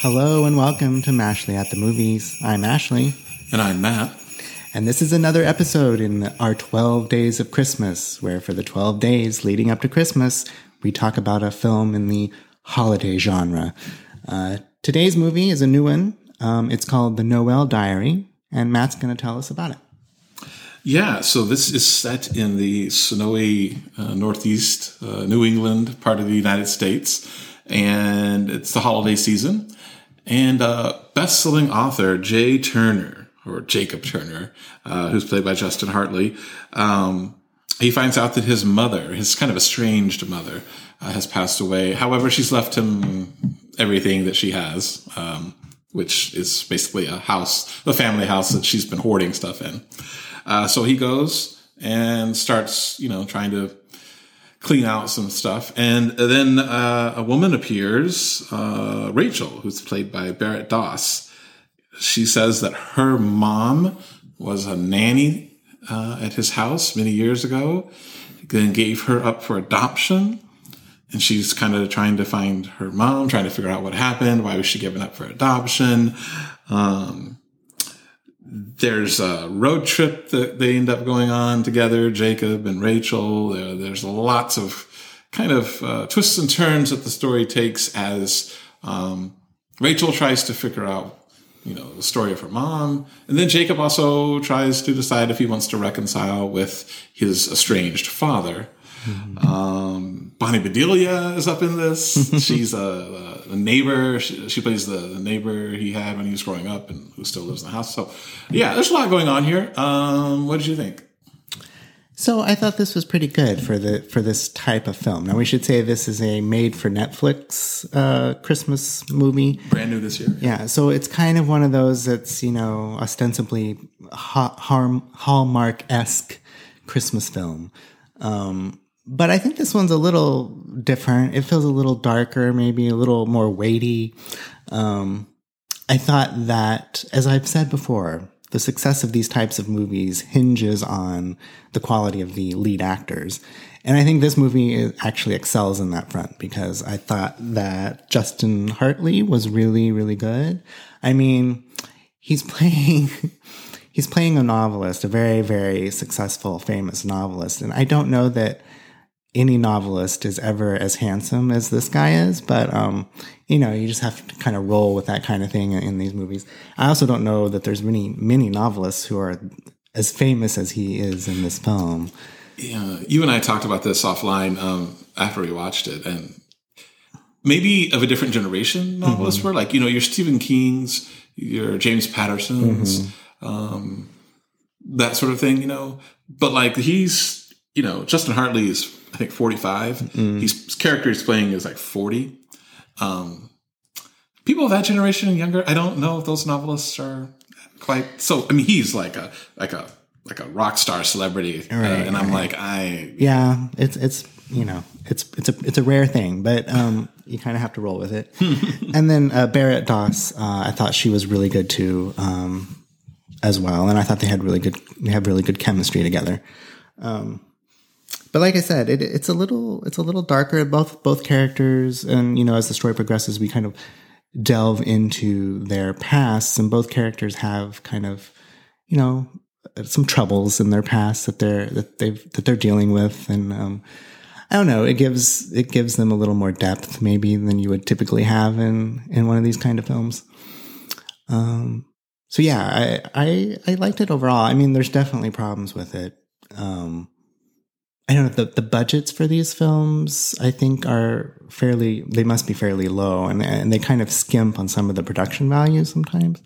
Hello and welcome to Mashley at the Movies. I'm Ashley. And I'm Matt. And this is another episode in our 12 Days of Christmas, where for the 12 days leading up to Christmas, we talk about a film in the holiday genre. Uh, today's movie is a new one. Um, it's called The Noel Diary, and Matt's going to tell us about it. Yeah, so this is set in the snowy uh, northeast uh, New England part of the United States, and it's the holiday season. And uh, best-selling author Jay Turner, or Jacob Turner, uh, who's played by Justin Hartley, um, he finds out that his mother, his kind of estranged mother, uh, has passed away. However, she's left him everything that she has, um, which is basically a house, a family house that she's been hoarding stuff in. Uh, so he goes and starts, you know, trying to clean out some stuff. And then uh, a woman appears, uh, Rachel, who's played by Barrett Doss. She says that her mom was a nanny uh, at his house many years ago, then gave her up for adoption. And she's kind of trying to find her mom, trying to figure out what happened. Why was she given up for adoption? Um, there's a road trip that they end up going on together, Jacob and Rachel. There, there's lots of kind of uh, twists and turns that the story takes as um, Rachel tries to figure out, you know, the story of her mom, and then Jacob also tries to decide if he wants to reconcile with his estranged father. Mm-hmm. Um, Bonnie Bedelia is up in this. She's a, a neighbor. She, she, plays the, the, neighbor he had when he was growing up and who still lives in the house. So, yeah, there's a lot going on here. Um, what did you think? So I thought this was pretty good for the for this type of film. Now we should say this is a made for Netflix uh, Christmas movie, brand new this year. Yeah, so it's kind of one of those that's you know ostensibly ha- Hallmark esque Christmas film. Um, but I think this one's a little different. It feels a little darker, maybe a little more weighty. Um, I thought that, as I've said before, the success of these types of movies hinges on the quality of the lead actors. And I think this movie actually excels in that front because I thought that Justin Hartley was really, really good. I mean, he's playing, he's playing a novelist, a very, very successful, famous novelist. And I don't know that any novelist is ever as handsome as this guy is, but um, you know, you just have to kind of roll with that kind of thing in, in these movies. I also don't know that there's many many novelists who are as famous as he is in this film. Yeah, you and I talked about this offline um, after we watched it, and maybe of a different generation novelists mm-hmm. were like you know your Stephen King's, your James Patterson's, mm-hmm. um, that sort of thing, you know. But like he's you know Justin Hartley is I think 45. Mm. He's, his character he's playing is like 40. Um, people of that generation and younger, I don't know if those novelists are quite so. I mean, he's like a like a like a rock star celebrity, right, uh, and I'm like, I yeah, it's it's you know it's it's a it's a rare thing, but um, you kind of have to roll with it. and then uh, Barrett Doss, uh, I thought she was really good too, um, as well, and I thought they had really good they have really good chemistry together. Um, but like I said, it, it's a little it's a little darker. Both both characters, and you know, as the story progresses, we kind of delve into their pasts, and both characters have kind of you know some troubles in their past that they're that they've that they're dealing with, and um, I don't know. It gives it gives them a little more depth maybe than you would typically have in in one of these kind of films. Um, so yeah, I, I I liked it overall. I mean, there's definitely problems with it. Um, I don't know the the budgets for these films. I think are fairly. They must be fairly low, and and they kind of skimp on some of the production values sometimes.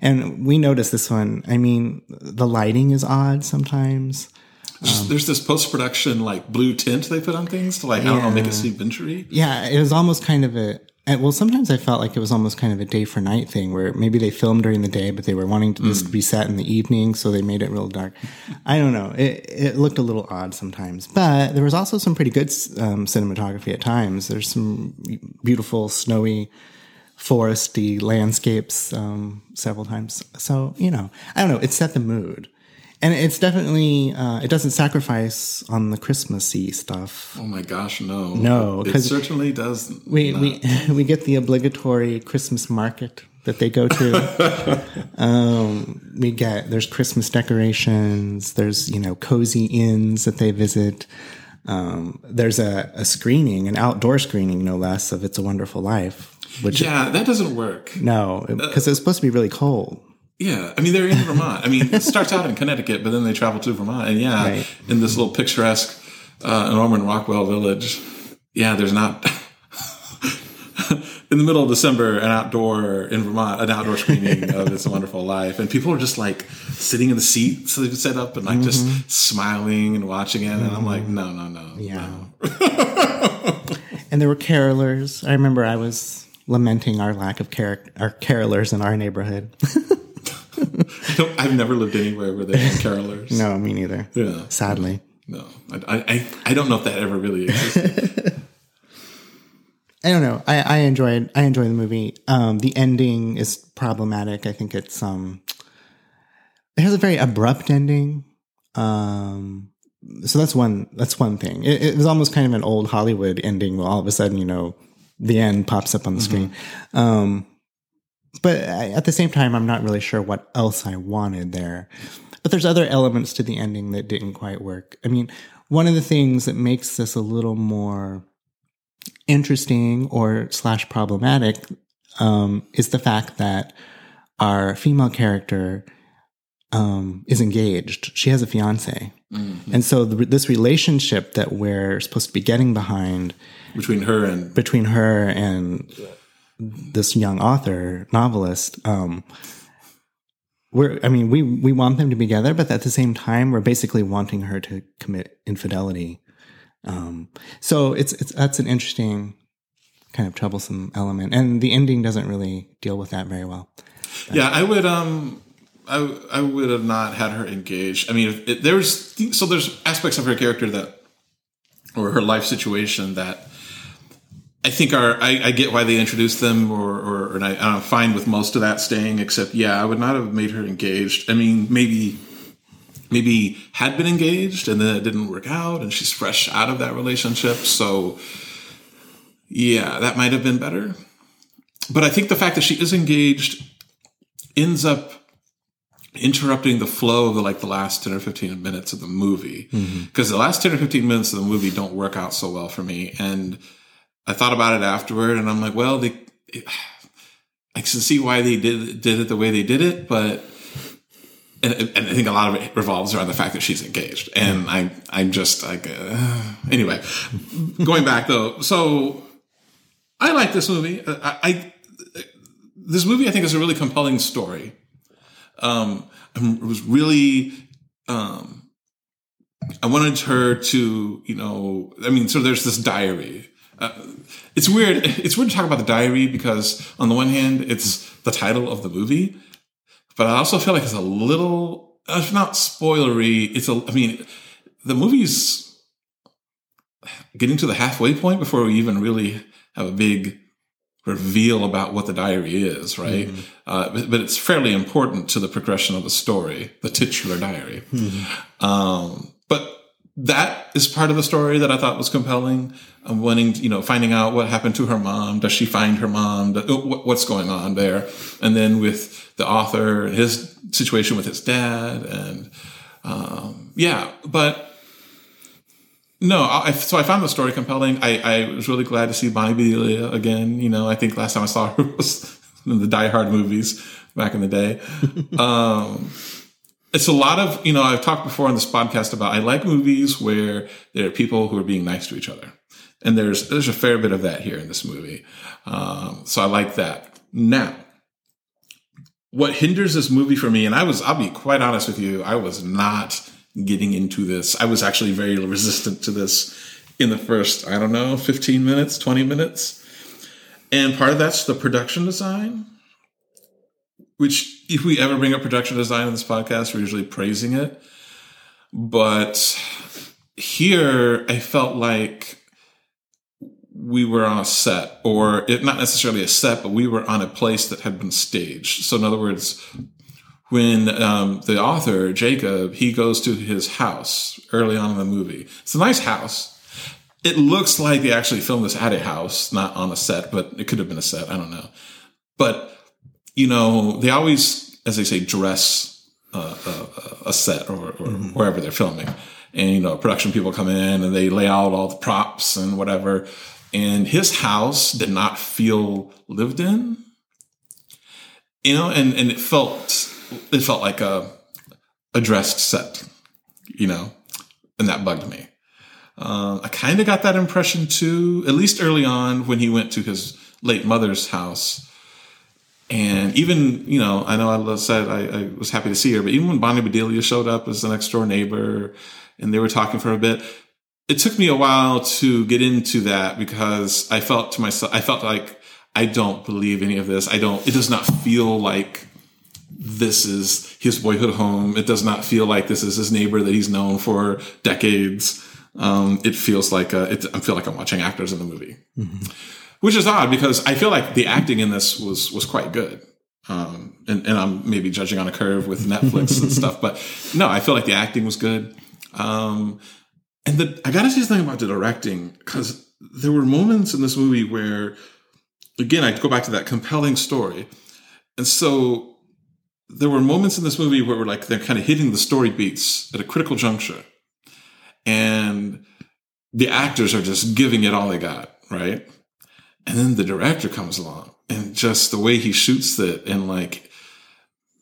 And we notice this one. I mean, the lighting is odd sometimes. Um, There's this post production like blue tint they put on things to like. I don't know make it seem wintry. Yeah, it was almost kind of a and, well, sometimes I felt like it was almost kind of a day for night thing where maybe they filmed during the day, but they were wanting to, this to be set in the evening, so they made it real dark. I don't know. It, it looked a little odd sometimes, but there was also some pretty good um, cinematography at times. There's some beautiful snowy, foresty landscapes um, several times. So you know, I don't know. It set the mood. And it's definitely uh, it doesn't sacrifice on the Christmassy stuff. Oh my gosh, no, No, it certainly doesn't. We we we get the obligatory Christmas market that they go to. um, we get there's Christmas decorations. There's you know cozy inns that they visit. Um, there's a, a screening, an outdoor screening, no less, of "It's a Wonderful Life." Which yeah, that doesn't work. no, because it's supposed to be really cold. Yeah, I mean they're in Vermont. I mean it starts out in Connecticut, but then they travel to Vermont, and yeah, Right. in this little picturesque uh, Norman Rockwell village. Yeah, there's not in the middle of December an outdoor in Vermont an outdoor screening of It's a Wonderful Life, and people are just like sitting in the seats they've set up and like just smiling and watching it, and I'm like, no, no, no, Yeah. and there were carolers. I remember I was lamenting our lack of car- our carolers in our neighborhood. Don't- I've never lived anywhere where they have carolers. no, me neither. Yeah. Sadly. No, I, I, I don't know if that ever really existed. I don't know. I, I enjoyed I enjoyed the movie. Um, the ending is problematic. I think it's um it has a very abrupt ending. Um so that's one that's one thing. It, it was almost kind of an old Hollywood ending where all of a sudden, you know, the end pops up on the screen. Um but I, at the same time I'm not really sure what else I wanted there. But there's other elements to the ending that didn't quite work. I mean, one of the things that makes this a little more interesting or slash problematic um, is the fact that our female character um, is engaged. She has a fiance, and so the, this relationship that we're supposed to be getting behind Between her and between her and this young author novelist. Um, we're, I mean, we we want them to be together, but at the same time, we're basically wanting her to commit infidelity. Um, so it's it's that's an interesting kind of troublesome element, and the ending doesn't really deal with that very well. Yeah, I would. Um, I I would have not had her engaged. I mean, it, there's so there's aspects of her character that, or her life situation that, I think are I, I get why they introduced them, or or and I, I'm fine with most of that staying. Except, yeah, I would not have made her engaged. I mean, maybe maybe had been engaged and then it didn't work out, and she's fresh out of that relationship. So, yeah, that might have been better. But I think the fact that she is engaged ends up interrupting the flow of the, like the last 10 or 15 minutes of the movie mm-hmm. because the last 10 or 15 minutes of the movie don't work out so well for me and i thought about it afterward and i'm like well they i can see why they did did it the way they did it but and, and i think a lot of it revolves around the fact that she's engaged and i i'm just like uh, anyway going back though so i like this movie I, I this movie i think is a really compelling story um, was really, um, I wanted her to, you know, I mean, so there's this diary. Uh, it's weird. It's weird to talk about the diary because on the one hand, it's the title of the movie, but I also feel like it's a little, if not spoilery, it's a, I mean, the movie's getting to the halfway point before we even really have a big reveal about what the diary is, right? Mm-hmm. Uh, but, but it's fairly important to the progression of the story, the titular diary. Mm-hmm. Um, but that is part of the story that I thought was compelling. I'm wanting, you know, finding out what happened to her mom. Does she find her mom? What's going on there? And then with the author and his situation with his dad, and um, yeah, but no, I, so I found the story compelling. I, I was really glad to see Bonnie Bedelia again. You know, I think last time I saw her was in the Die Hard movies back in the day. um, it's a lot of, you know, I've talked before on this podcast about I like movies where there are people who are being nice to each other. And there's there's a fair bit of that here in this movie. Um, so I like that. Now, what hinders this movie for me, and I was, I'll be quite honest with you, I was not getting into this. I was actually very resistant to this in the first, I don't know, 15 minutes, 20 minutes. And part of that's the production design, which if we ever bring up production design in this podcast, we're usually praising it. But here I felt like we were on a set, or it, not necessarily a set, but we were on a place that had been staged. So, in other words, when um, the author Jacob he goes to his house early on in the movie. It's a nice house. It looks like they actually filmed this at a house, not on a set, but it could have been a set. I don't know. But you know, they always, as they say, dress uh, a, a, set or, or mm-hmm. wherever they're filming. And you know, production people come in and they lay out all the props and whatever. And his house did not feel lived in. You know, and and it felt it felt like a a dressed set, you know, and that bugged me. Uh, I kind of got that impression too, at least early on when he went to his late mother's house. And even, you know, I know I said I, I was happy to see her, but even when Bonnie Bedelia showed up as the next door neighbor and they were talking for a bit, it took me a while to get into that because I felt to myself, I felt like I don't believe any of this. I don't, it does not feel like this is his boyhood home. It does not feel like this is his neighbor that he's known for decades. Um, it feels like a, it, I feel like I'm watching actors in the movie, mm-hmm. which is odd because I feel like the acting in this was was quite good. Um, and, and I'm maybe judging on a curve with Netflix and stuff, but no, I feel like the acting was good. Um, and the, I gotta say something about the directing because there were moments in this movie where, again, I go back to that compelling story, and so there were moments in this movie where we're like they're kind of hitting the story beats at a critical juncture. And the actors are just giving it all they got right? And then the director comes along and just the way he shoots it and like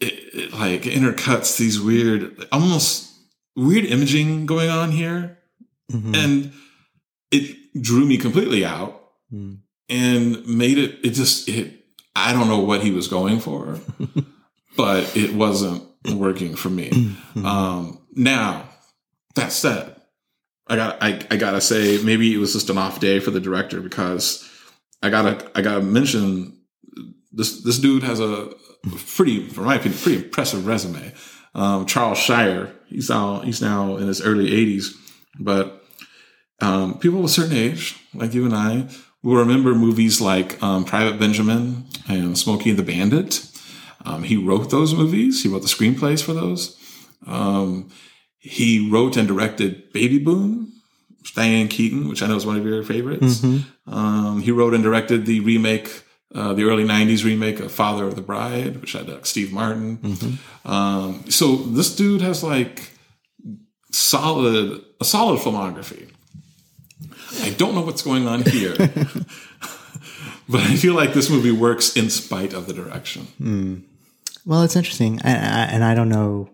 it, it like intercuts these weird almost weird imaging going on here mm-hmm. and it drew me completely out mm. and made it it just it i don't know what he was going for but it wasn't working for me. Mm-hmm. Um, now, that said, I got I, I gotta say maybe it was just an off day for the director because I gotta I gotta mention this this dude has a pretty, for my opinion, pretty impressive resume. Um, Charles Shyer, he's now he's now in his early 80s, but um, people of a certain age, like you and I, will remember movies like um, Private Benjamin and Smokey the Bandit. Um, he wrote those movies. He wrote the screenplays for those. Um, he wrote and directed Baby Boom, Diane Keaton, which I know is one of your favorites. Mm-hmm. Um, he wrote and directed the remake, uh, the early '90s remake of Father of the Bride, which had uh, Steve Martin. Mm-hmm. Um, so this dude has like solid a solid filmography. I don't know what's going on here. but I feel like this movie works in spite of the direction. Mm. Well, it's interesting, and I don't know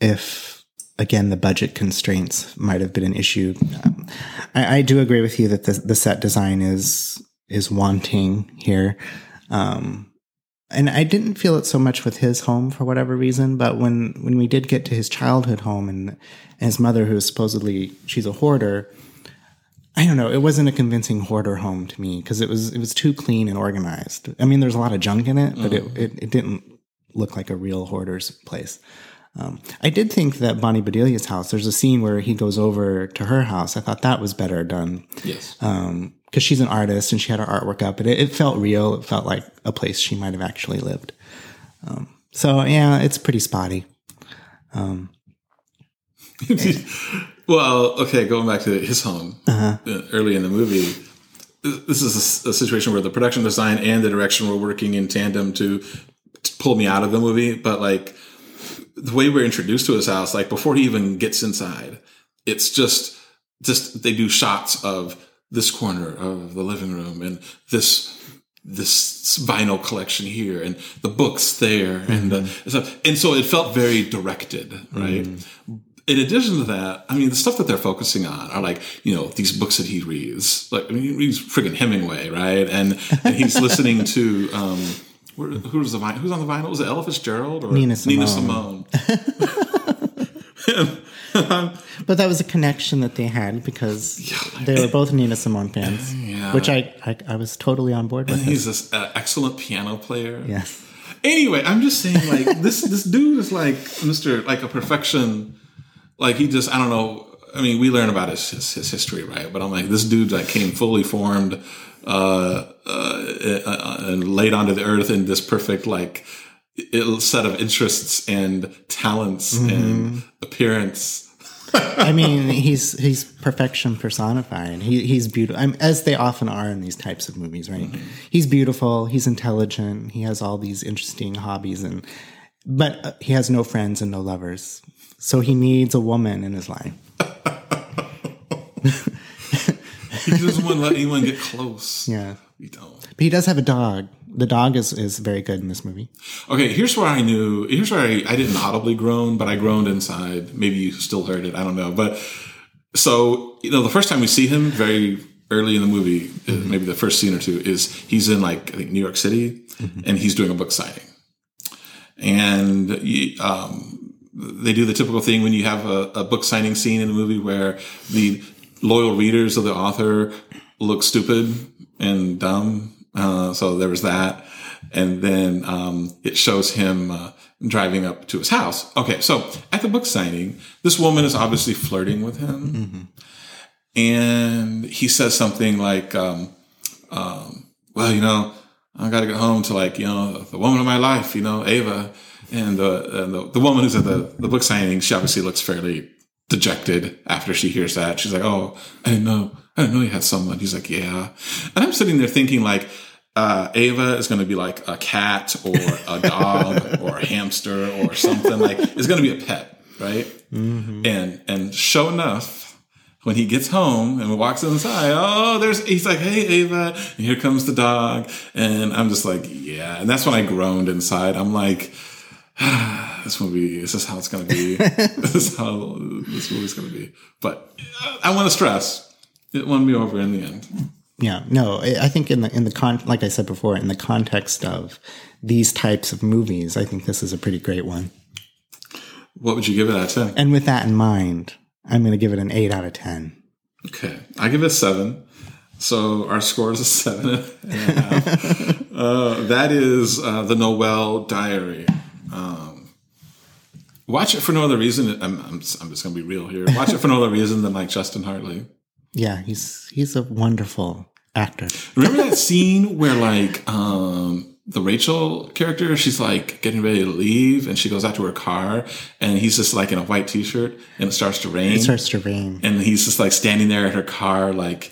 if again the budget constraints might have been an issue. Um, I, I, do agree with you that the, the set design is is wanting here. Um, and I didn't feel it so much with his home for whatever reason, but when when we did get to his childhood home and, and his mother, who is supposedly she's a hoarder, I don't know, it wasn't a convincing hoarder home to me because it was it was too clean and organized. I mean, there's a lot of junk in it, but mm. it, it, it didn't look like a real hoarder's place. Um, I did think that Bonnie Bedelia's house, there's a scene where he goes over to her house. I thought that was better done. Yes. Um, cause she's an artist and she had her artwork up, but it, it, felt real. It felt like a place she might have actually lived. Um, so yeah, it's pretty spotty. Um, well, okay, going back to his home uh-huh. Uh, early in the movie, this is a, a, situation where the production design and the direction were working in tandem to pull me out of the movie, but like the way we're introduced to his house, like before he even gets inside, it's just just they do shots of this corner of the living room and this this vinyl collection here and the books there mm-hmm. and uh, stuff. And so it felt very directed, right? Mm. In addition to that, I mean, the stuff that they're focusing on are like, you know, these books that he reads. Like, I mean, he reads friggin' Hemingway, right? And, and he's listening to, um, who's the Who's on the vinyl? Was it Ella Fitzgerald or Nina Simone? Nina Simone. but that was a connection that they had because yeah, they were both Nina Simone fans, yeah. which I, I, I was totally on board with. And he's this uh, excellent piano player. Yes. Anyway, I'm just saying, like this this dude is like Mister like a perfection. Like he just I don't know. I mean, we learn about his, his, his history, right? But I'm like, this dude like came fully formed uh, uh, uh, and laid onto the earth in this perfect like set of interests and talents and appearance. I mean, he's he's perfection personified. He he's beautiful, I'm, as they often are in these types of movies, right? He's beautiful. He's intelligent. He has all these interesting hobbies, and but uh, he has no friends and no lovers. So he needs a woman in his life. He doesn't want to let anyone get close. Yeah, We don't. but he does have a dog. The dog is is very good in this movie. Okay, here's where I knew. Here's where I, I didn't audibly groan, but I groaned inside. Maybe you still heard it. I don't know. But so you know, the first time we see him, very early in the movie, uh, maybe the first scene or two, is he's in like I think New York City, and he's doing a book signing, and um, they do the typical thing when you have a, a book signing scene in a movie where the loyal readers of the author look stupid and dumb. Uh, so there was that. And then um, it shows him uh, driving up to his house. Okay, so at the book signing, this woman is obviously flirting with him. And he says something like, um, um, well, you know, I got to get home to like, you know, the woman of my life, you know, Ava. And, the, and the, the woman who's at the, the book signing, she obviously looks fairly dejected after she hears that. She's like, "Oh, I didn't know. I didn't know you had someone." He's like, "Yeah," and I'm sitting there thinking like. Uh, Ava is going to be like a cat or a dog or a hamster or something like it's going to be a pet, right? And and show enough, when he gets home and walks inside, oh, there's he's like, "Hey, Ava," and here comes the dog, and I'm just like, "Yeah," and that's when I groaned inside. I'm like, this movie, is this is how it's going to be. this is how this movie's going to be. But I want to stress, it won me over in the end. Yeah, no, I I think in the in the con like I said before, in the context of these types of movies, I think this is a pretty great one. What would you give it out of 10? And with that in mind, I'm going to give it an eight out of ten. Okay. I give it a seven. So our score is a seven and a half. uh, that is uh, the Noel Diary. Um, watch it for no other reason. I'm, I'm, I'm just going to be real here. Watch it for no other reason than like Justin Hartley. Yeah, he's he's a wonderful actor. Remember that scene where like um the Rachel character, she's like getting ready to leave and she goes out to her car and he's just like in a white t-shirt and it starts to rain It starts to rain. and he's just like standing there at her car like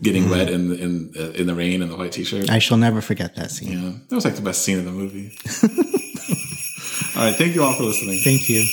getting wet in the, in uh, in the rain in the white t-shirt. I shall never forget that scene. yeah, that was like the best scene in the movie. all right, thank you all for listening. Thank you.